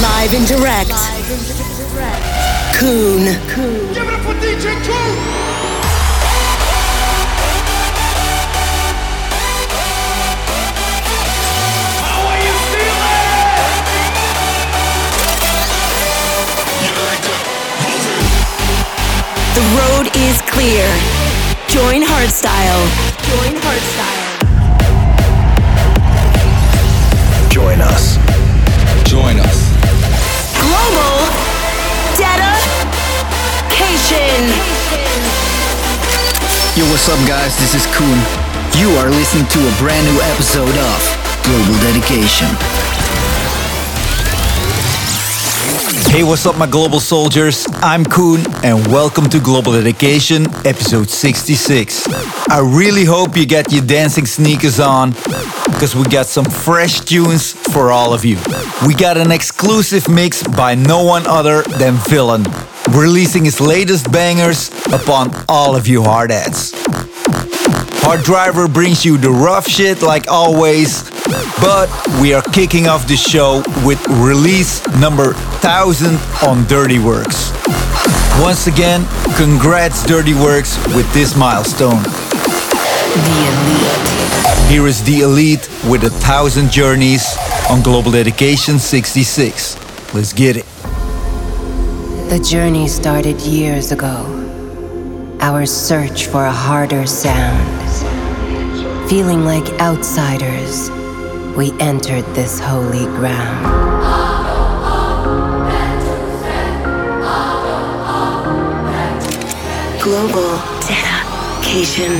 Live and direct. Koen. Give it up for DJ Koen. The road is clear. Join Hardstyle. Join Hardstyle. Join us. Join us. Global Dedication. Yo, what's up, guys? This is Koen. You are listening to a brand new episode of Global Dedication. Hey, what's up, my global soldiers? I'm Koen, and welcome to Global Dedication, episode 66. I really hope you get your dancing sneakers on, because we got some fresh tunes for all of you. We got an exclusive mix by no one other than Villain, releasing his latest bangers upon all of you hardheads. Hard Driver brings you the rough shit like always, but we are kicking off the show with release number 1000 on Dirty Workz. Once again, congrats Dirty Workz with this milestone. The Elite. Here is The Elite with a thousand journeys on Global Dedication 66. Let's get it. The journey started years ago. Our search for a harder sound. Feeling like outsiders, we entered this holy ground. Global Dedication.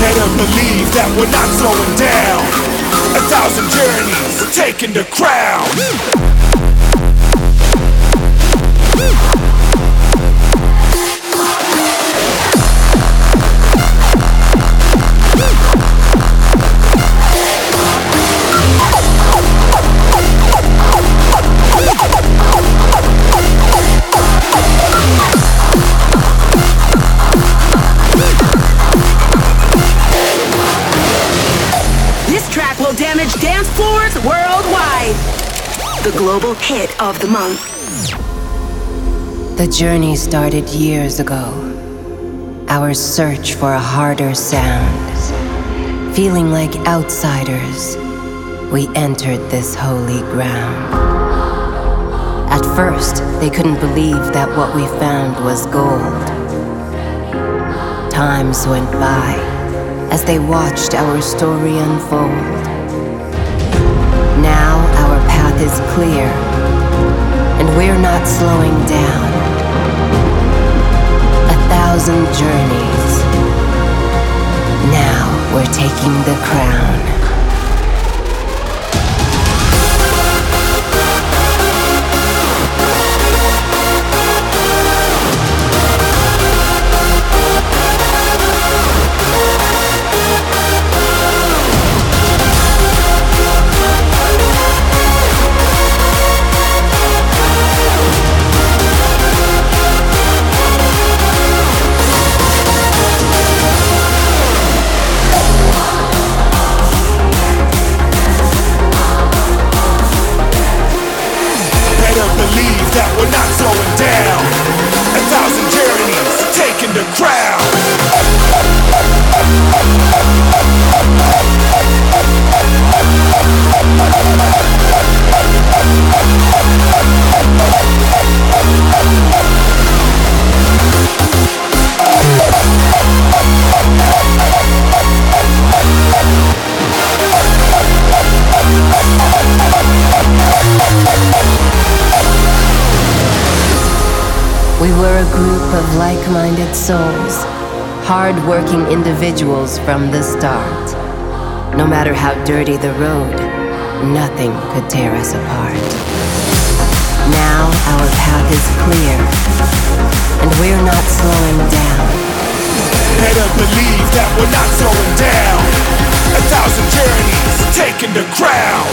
Better believe that we're not slowing down. A thousand journeys, we're taking the crown. Global hit of the month. The journey started years ago. Our search for a harder sound. Feeling like outsiders, we entered this holy ground. At first, they couldn't believe that what we found was gold. Times went by as they watched our story unfold. Is clear, and we're not slowing down. A thousand journeys. Now we're taking the crown. Working individuals from the start. No matter how dirty the road, nothing could tear us apart. Now our path is clear, and we're not slowing down. Better believe that we're not slowing down. A thousand journeys, taking the crown.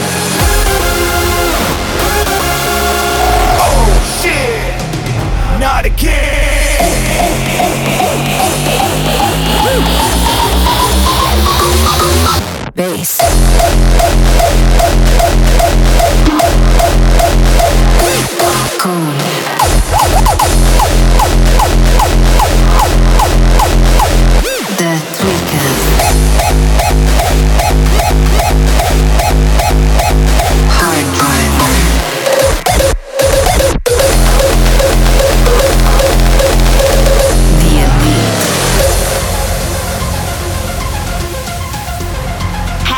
Oh shit, not again. Bass. Cool.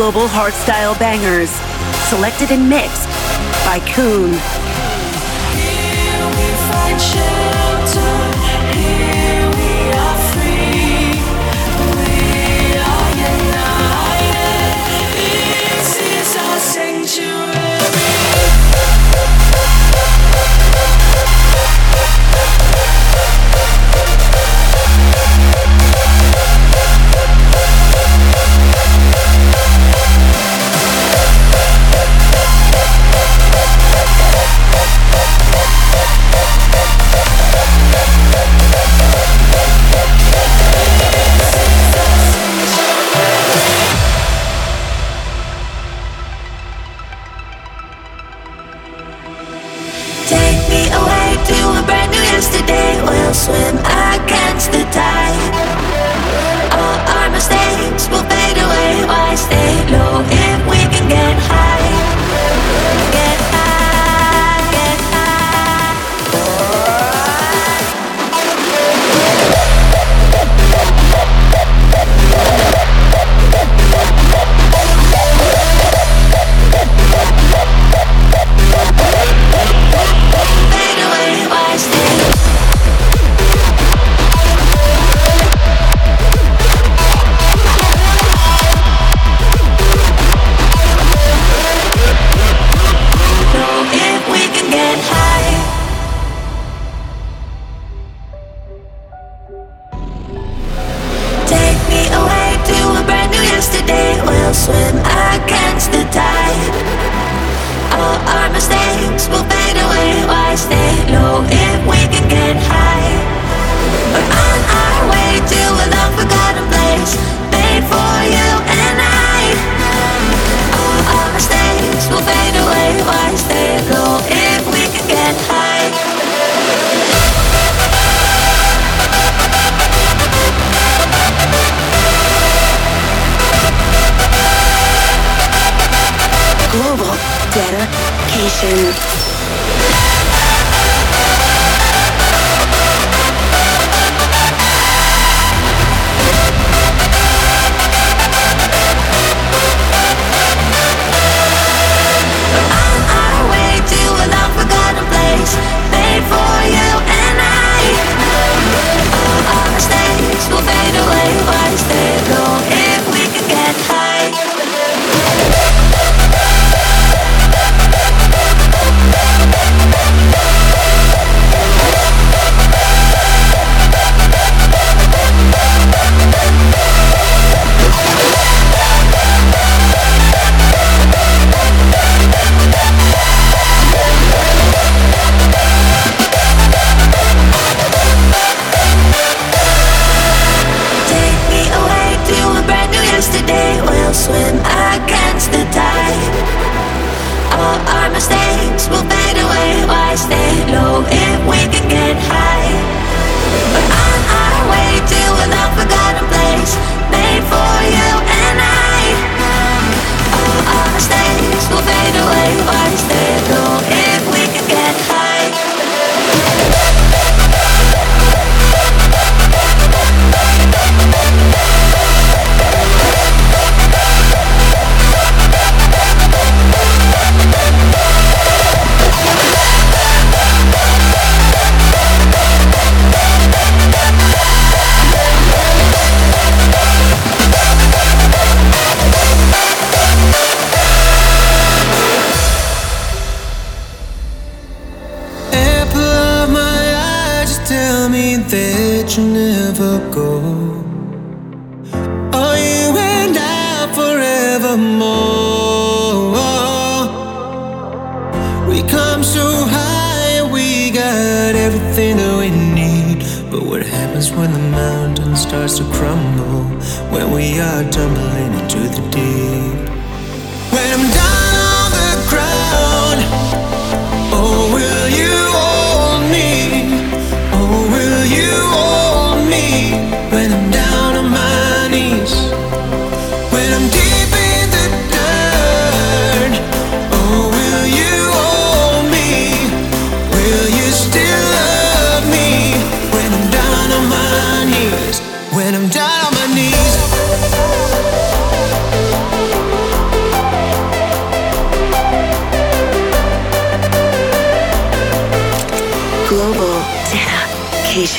global hardstyle bangers, selected and mixed by Koen.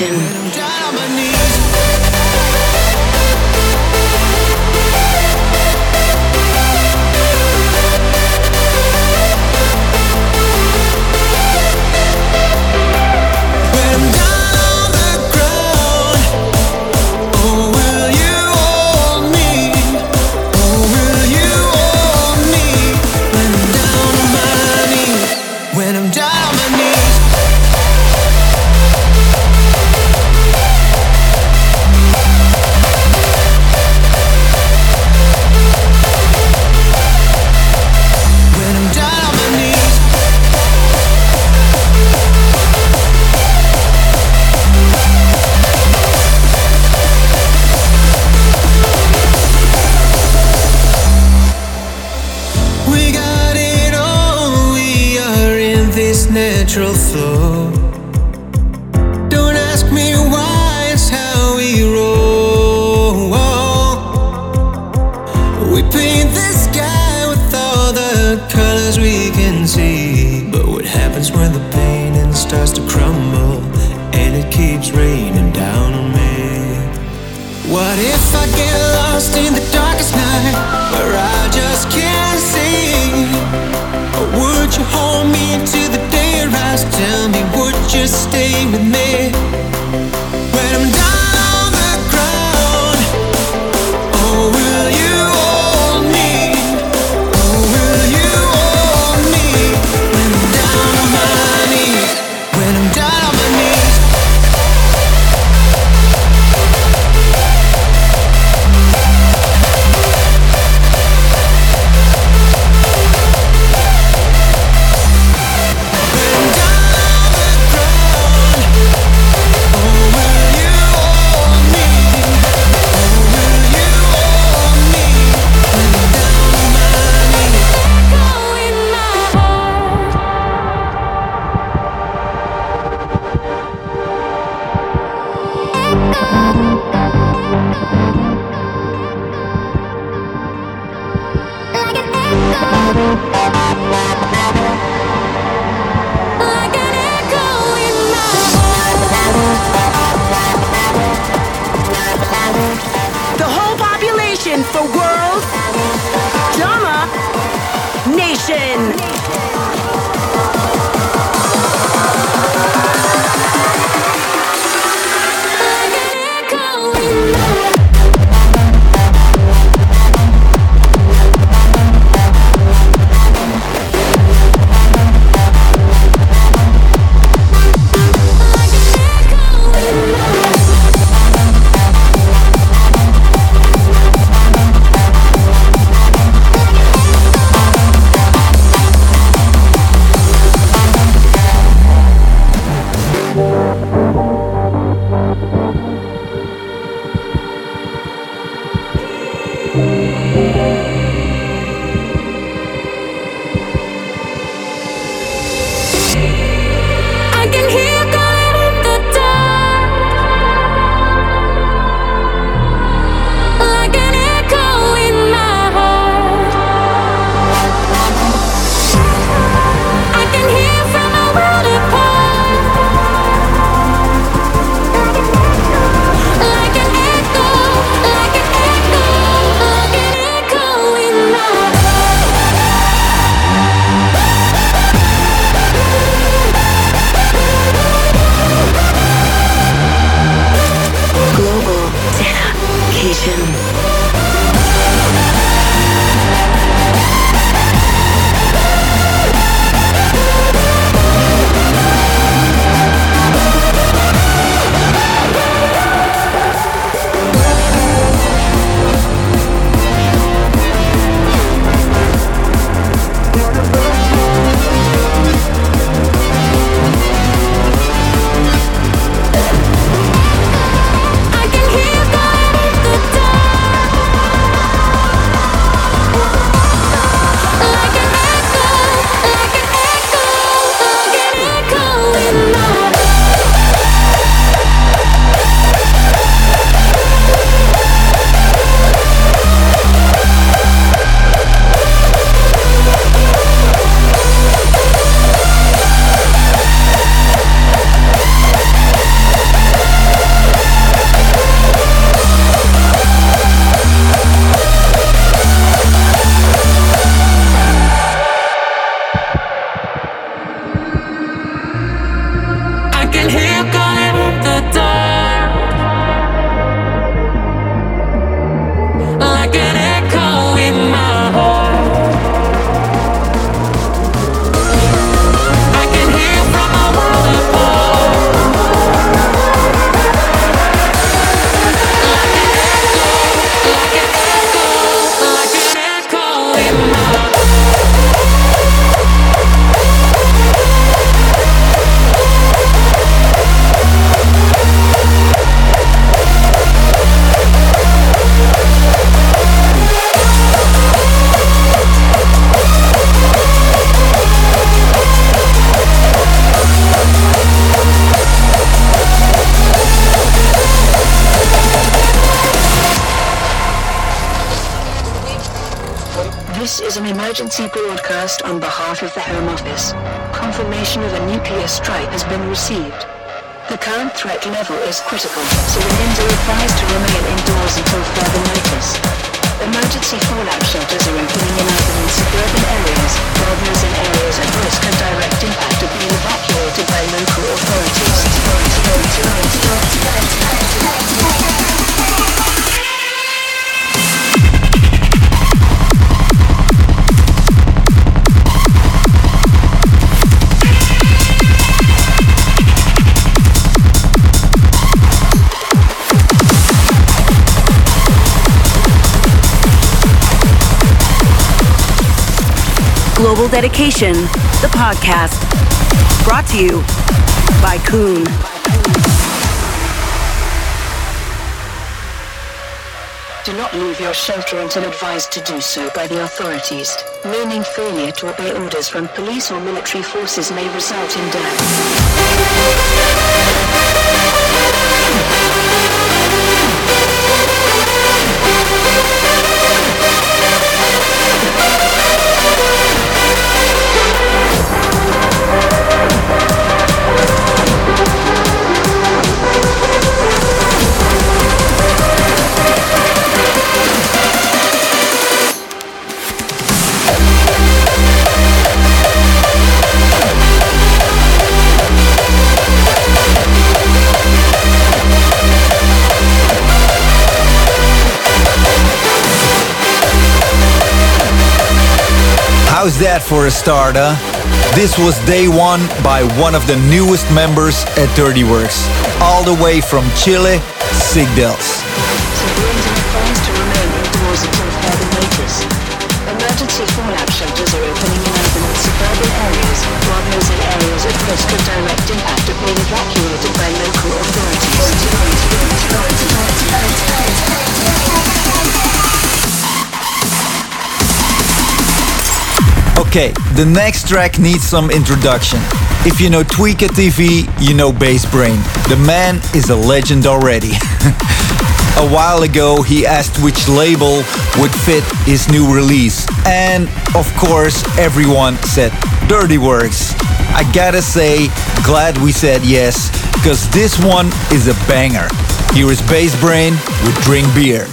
attention. hold me into the day I rise. Tell me, would you stay with me? Emergency broadcast on behalf of the Home Office. Confirmation of a nuclear strike has been received. The current threat level is critical, so are advised to remain indoors until further notice. Emergency fallout shelters are opening in urban and suburban areas, while those in areas at risk and direct impact are being evacuated by local authorities. Dedication, the podcast. Brought to you by Koen. Do not leave your shelter until advised to do so by the authorities, meaning failure to obey orders from police or military forces may result in death. How's that for a start, huh? This was day one by one of the newest members at Dirty Workz, all the way from Chile, Sigdels. Emergency fallout shelters are opening in urban and suburban areas, while those in areas at risk of direct impact are being evacuated Okay, the next track needs some introduction. If you know Tweaker TV, you know Bassbrain. The man is a legend already. a while ago, he asked which label would fit his new release. And of course, everyone said Dirty Workz. I gotta say, glad we said yes, because this one is a banger. Here is Bassbrain with Drink Beer.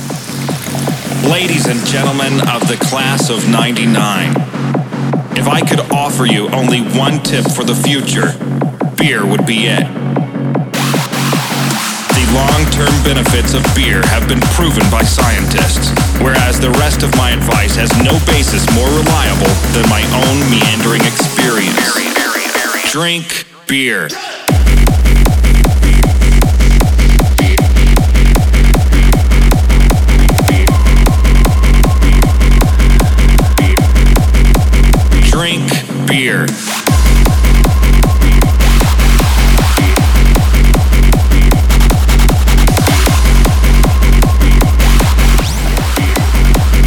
Ladies and gentlemen of the class of 99, if I could offer you only one tip for the future, beer would be it. The long term benefits of beer have been proven by scientists, whereas the rest of my advice has no basis more reliable than my own meandering experience. Drink beer. Beer.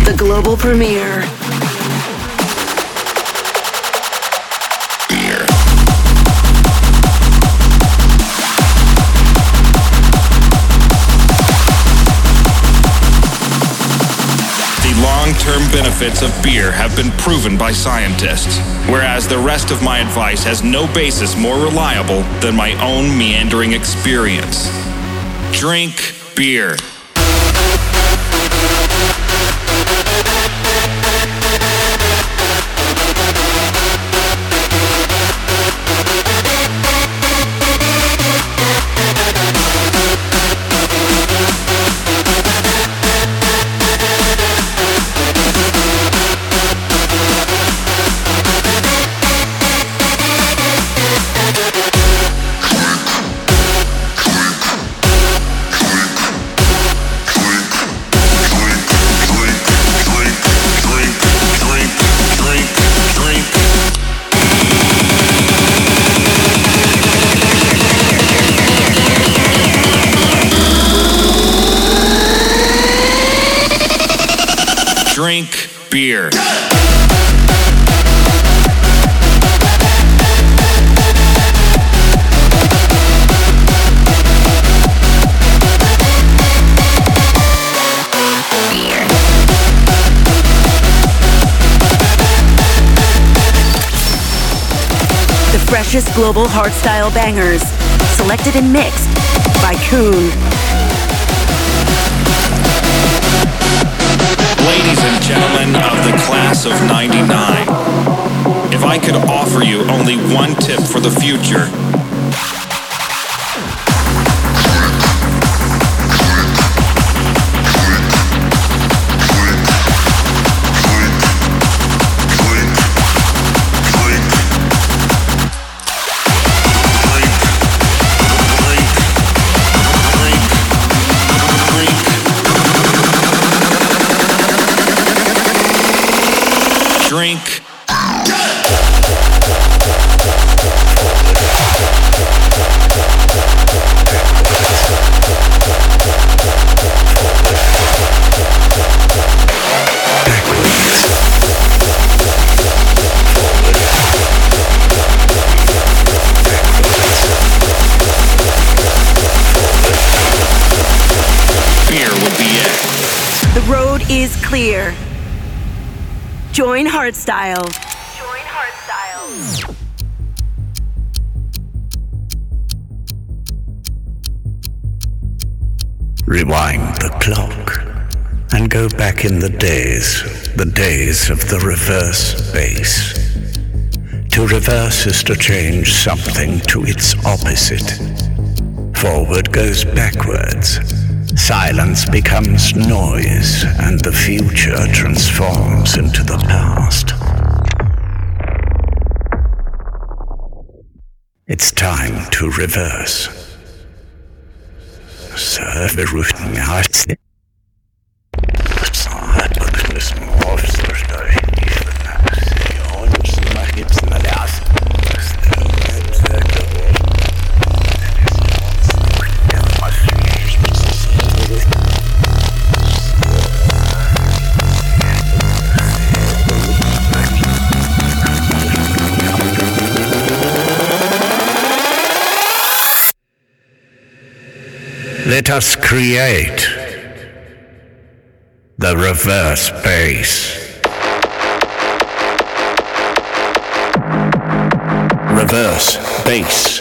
The global premiere. Benefits of beer have been proven by scientists, whereas the rest of my advice has no basis more reliable than my own meandering experience. Drink beer. Drink beer. The freshest global hardstyle bangers. Selected and mixed by Koen. Ladies and gentlemen of the class of 99, if I could offer you only one tip for the future, Hardstyle. Join Hardstyle. Rewind the clock and go back in the days, the days of the reverse bass. To reverse is to change something to its opposite. Forward goes backwards. Silence becomes noise, and the future transforms into the past. It's time to reverse. Sir, Let us create the reverse bass. Reverse bass.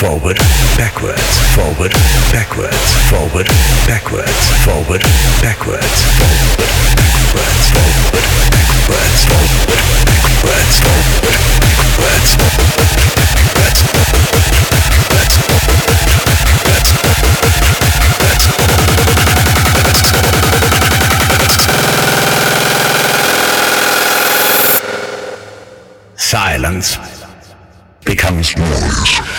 forward, backwards, forward, backwards, forward, backwards, forward, backwards, forward, backwards, forward, backwards, forward, backwards, forward, backwards, backwards, Silence becomes noise.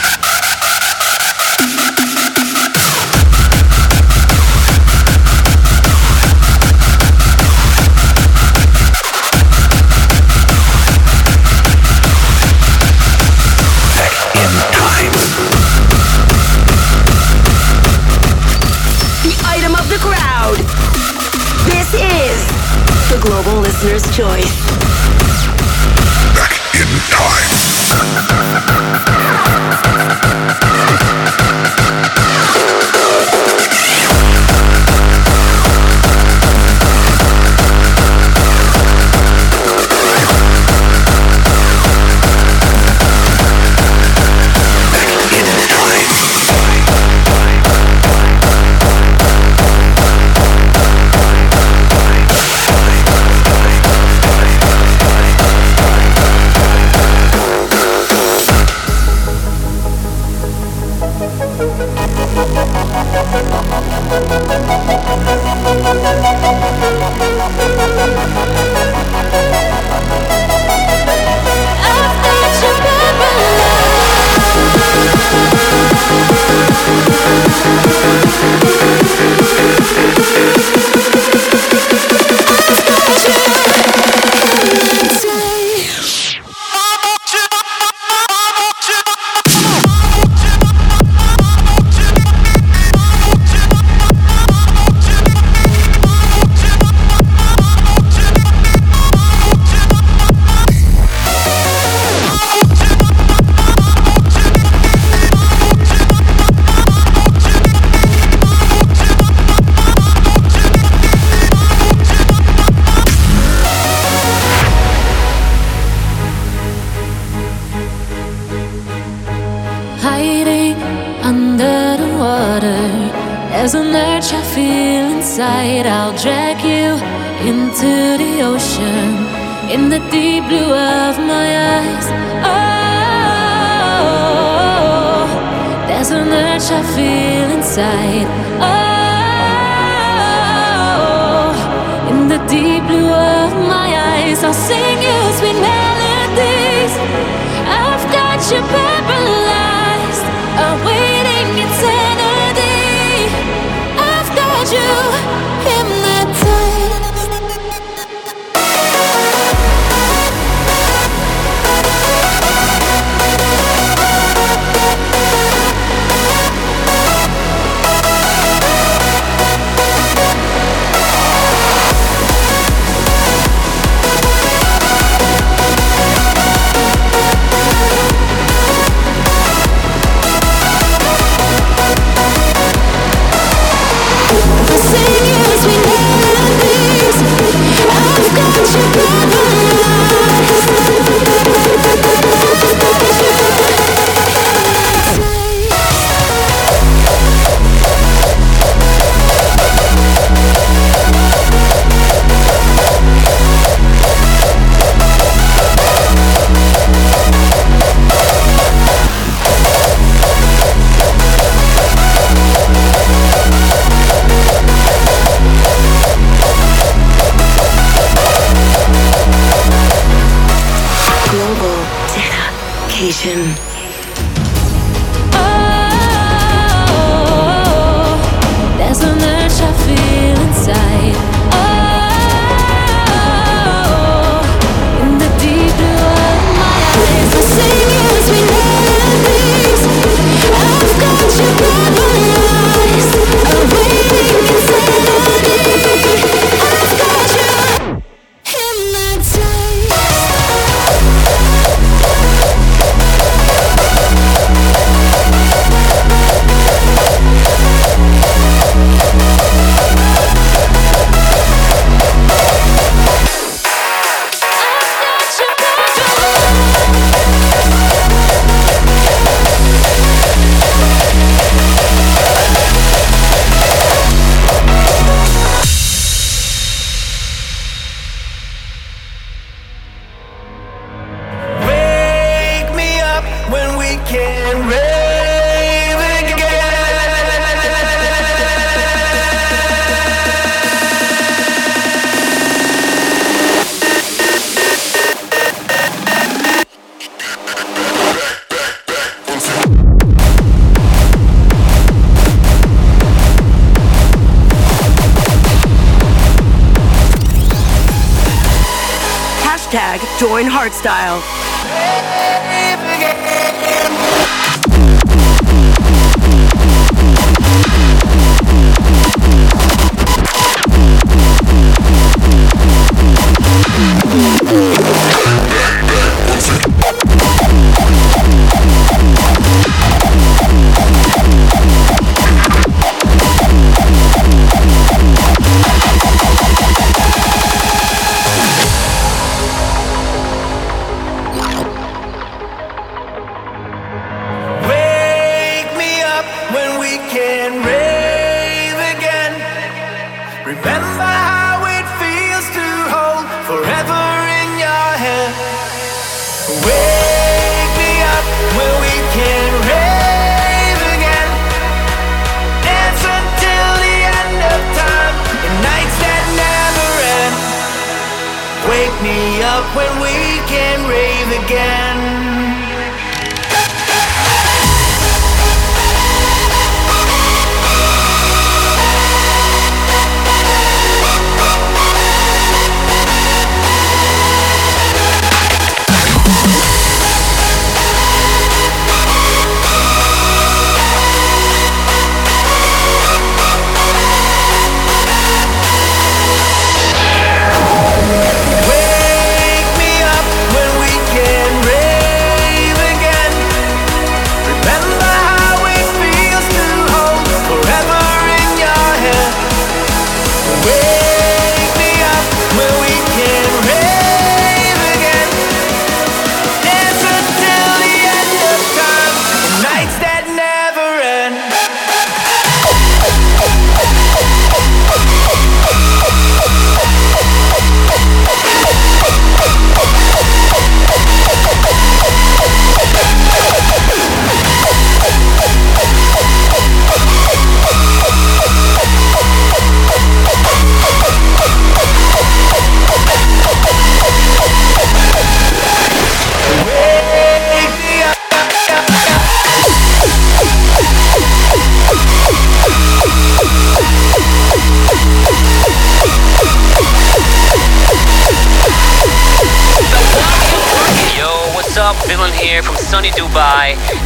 Join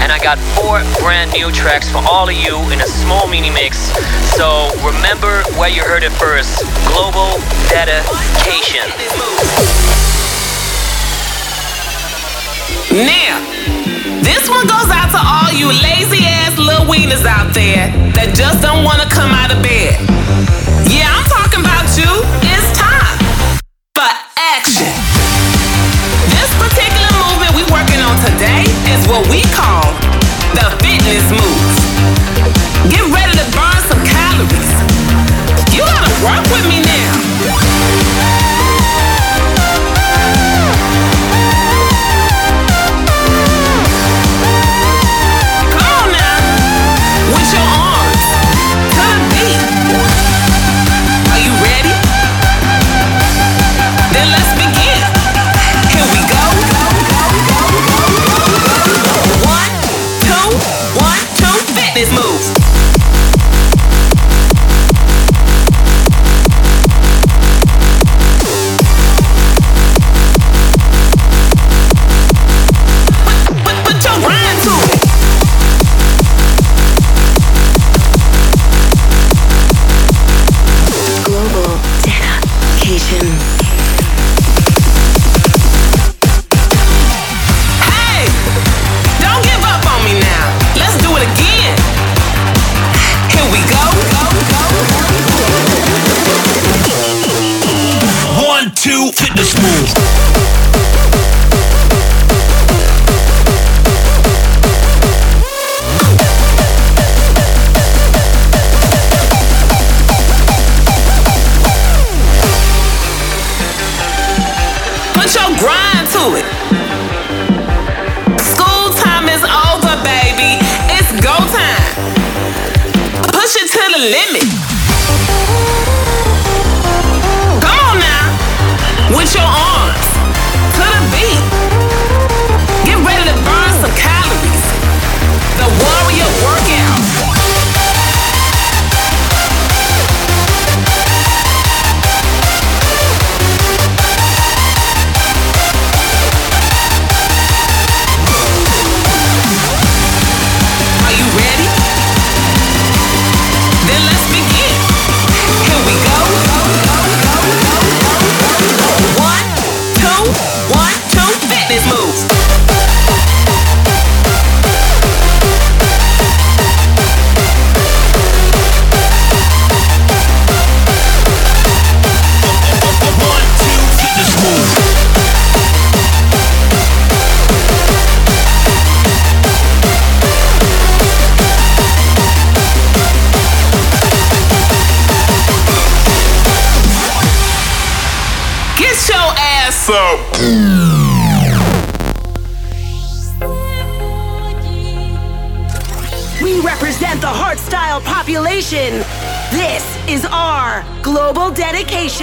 Hardstyle. got four brand new tracks for all of you in a small mini mix. So remember where you heard it first Global Dedication. Now, this one goes out to all you lazy ass little wieners out there that just don't want to come out of bed. Yeah, I'm talking about you. It's time for action. This particular movement we working on today is what we call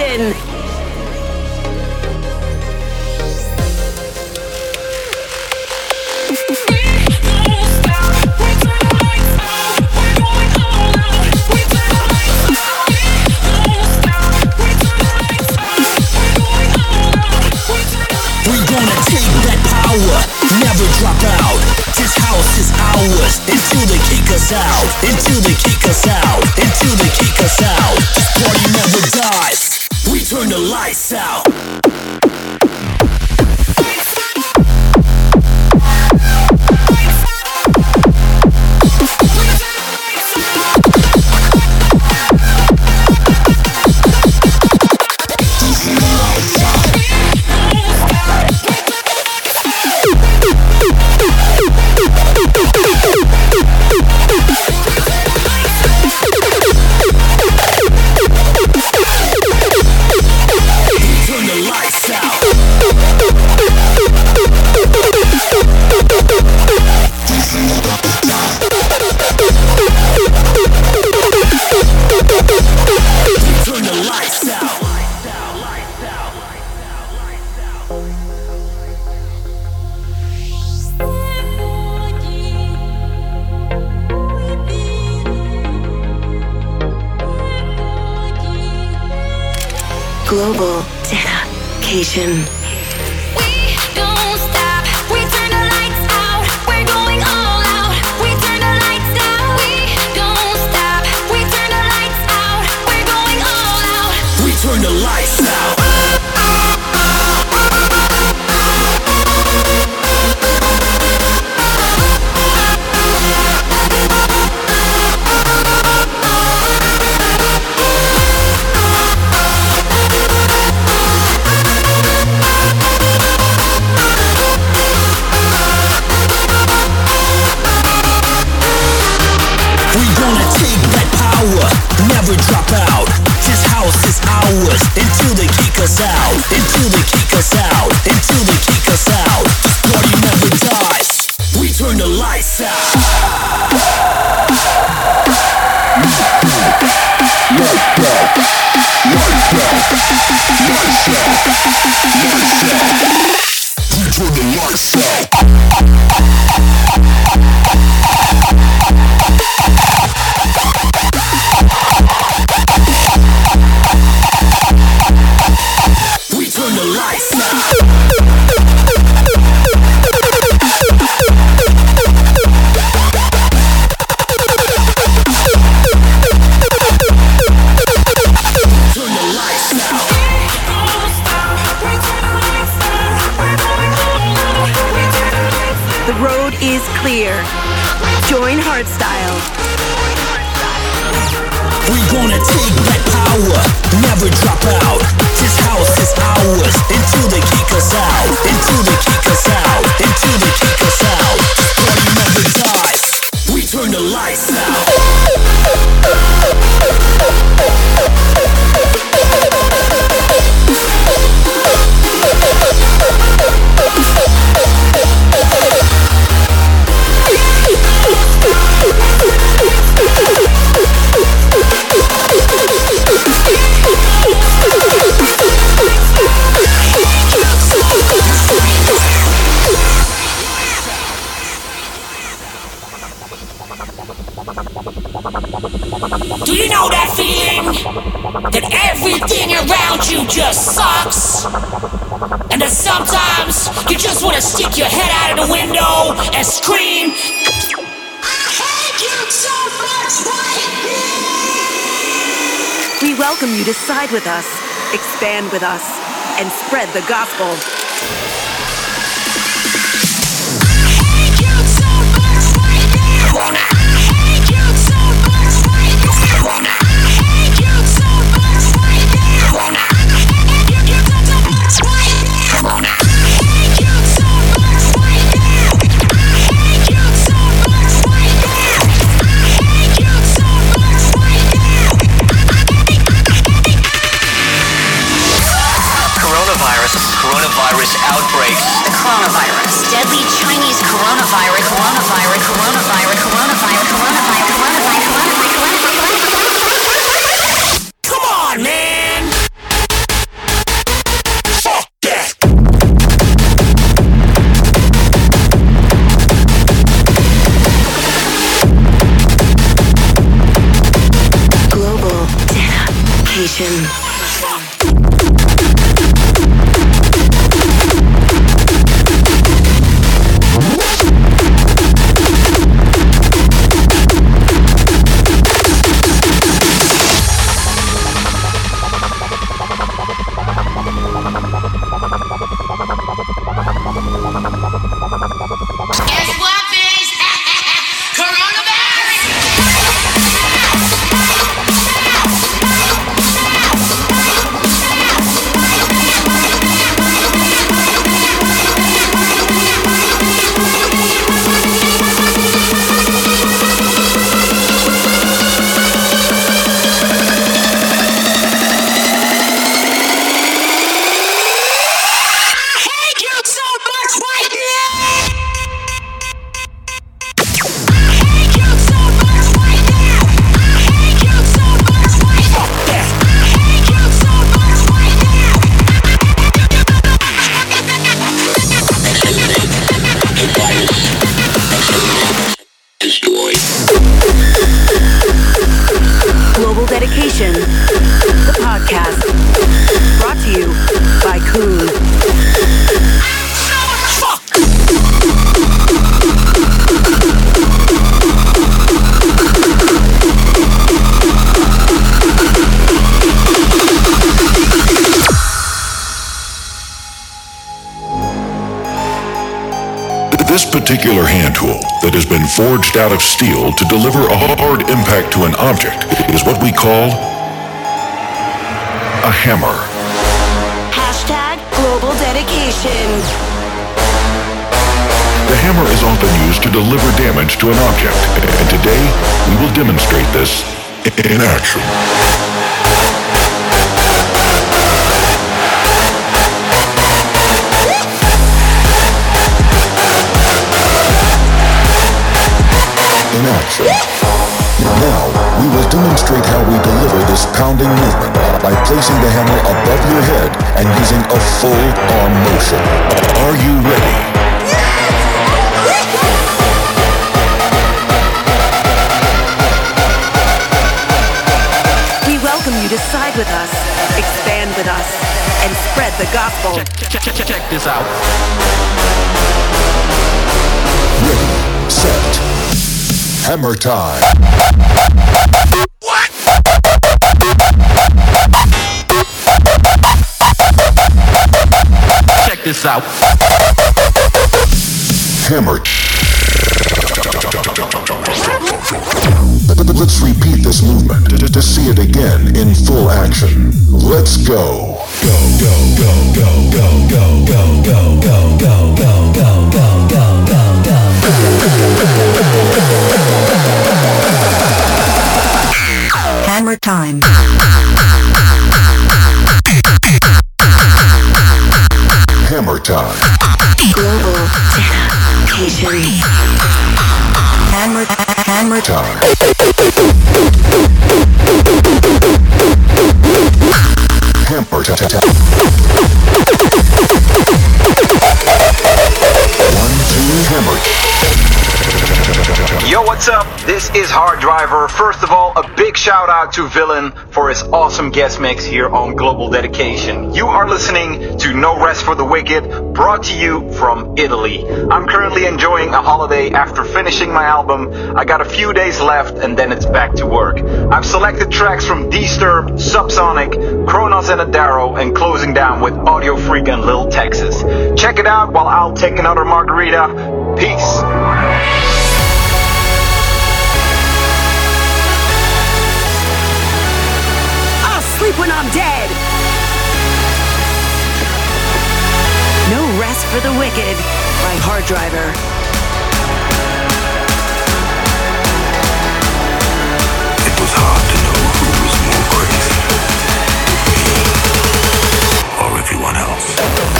dedication. We gonna take that power, kick us out. This you to side with us, expand with us, and spread the gospel. Dedication. Forged out of steel to deliver a hard impact to an object is what we call a hammer. Hashtag Global Dedication. The hammer is often used to deliver damage to an object, and today we will demonstrate this in action. Now, we will demonstrate how we deliver this pounding movement by placing the hammer above your head and using a full arm motion. Are you ready? We welcome you to side with us, expand with us, and spread the gospel. Check this out. Ready, set, hammer time. What? Check this out. Hammer. Let's repeat this movement to, to see it again in full action. Let's go. Go, go. Go, go, go, go, go, go, go, go, go, go, go, go, go, go, Hammer time. Hammer time. Global dedication. Hammer, hammer time. What's up? This is Hard Driver. First of all, a big shout out to Villain for his awesome guest mix here on Global Dedication. You are listening to No Rest for the Wicked, brought to you from Italy. I'm currently enjoying a holiday after finishing my album. I got a few days left and then it's back to work. I've selected tracks from Disturb, Subsonic, Kronos and Adaro, and closing down with Audiofreq and Lil Texas. Check it out while I'll take another margarita. Peace. Sleep when I'm dead. No rest for the wicked by Hard Driver. It was hard to know who was more crazy. Or everyone else.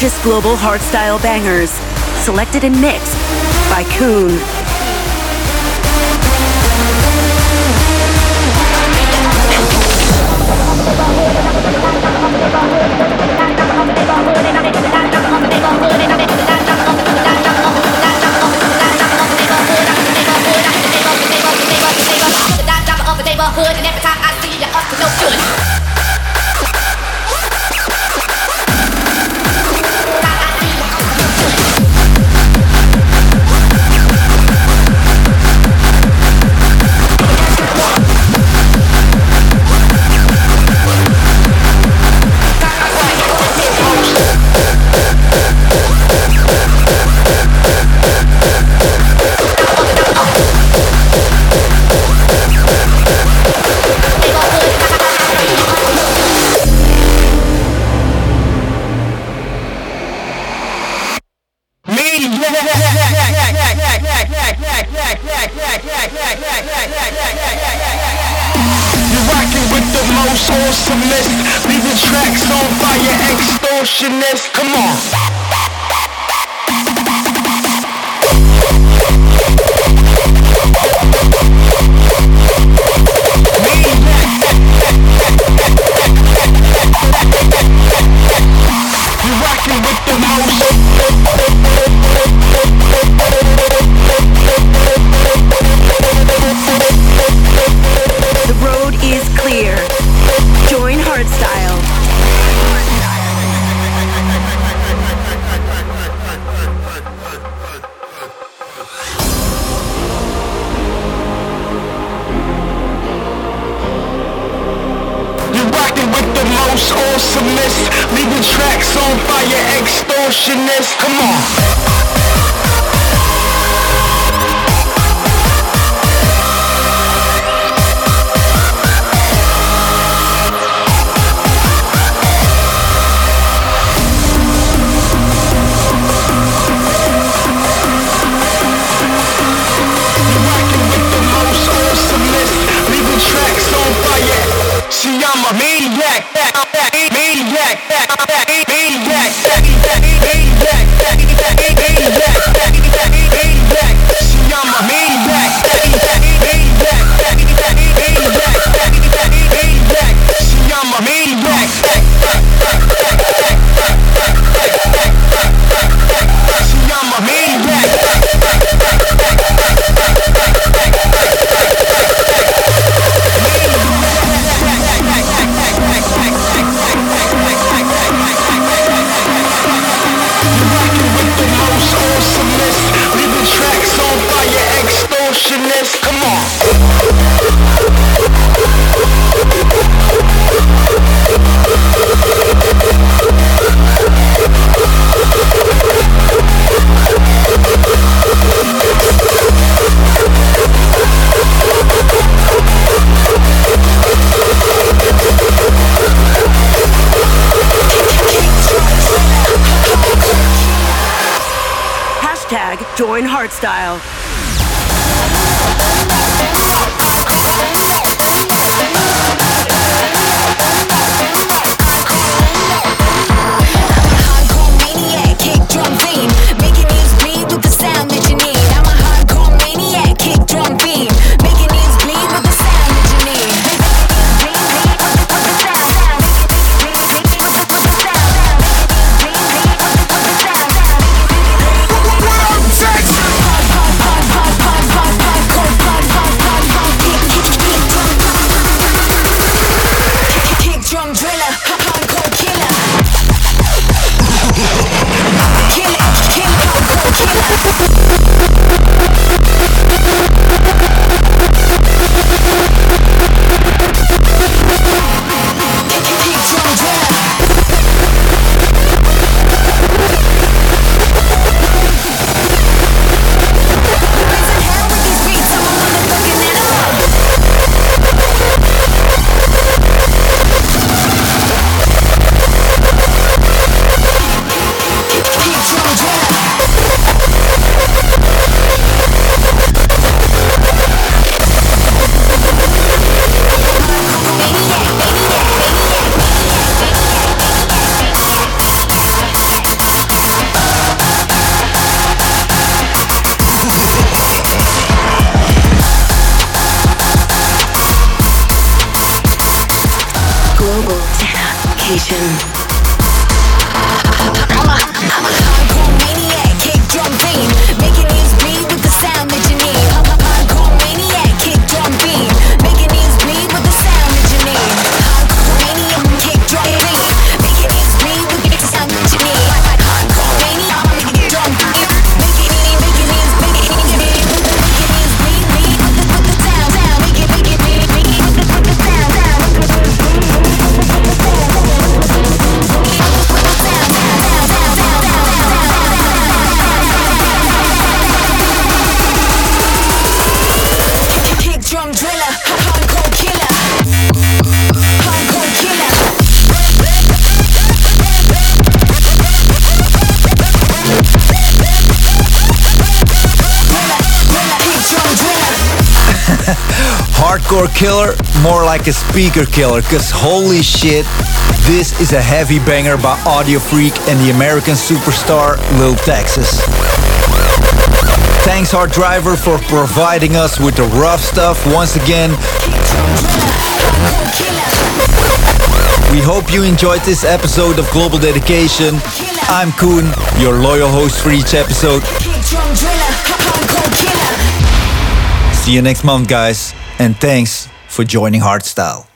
Global hardstyle bangers, selected and mixed by Coone. You're rocking with the most awesomest, leaving tracks on fire, extortionist. Come on. with the most style. Killer, more like a speaker killer, cause holy shit, this is a heavy banger by Audiofreq and the American superstar Lil Texas. Thanks Hard Driver for providing us with the rough stuff once again. We hope you enjoyed this episode of Global Dedication. I'm Coone, your loyal host for each episode. See you next month, guys and thanks for joining Hardstyle.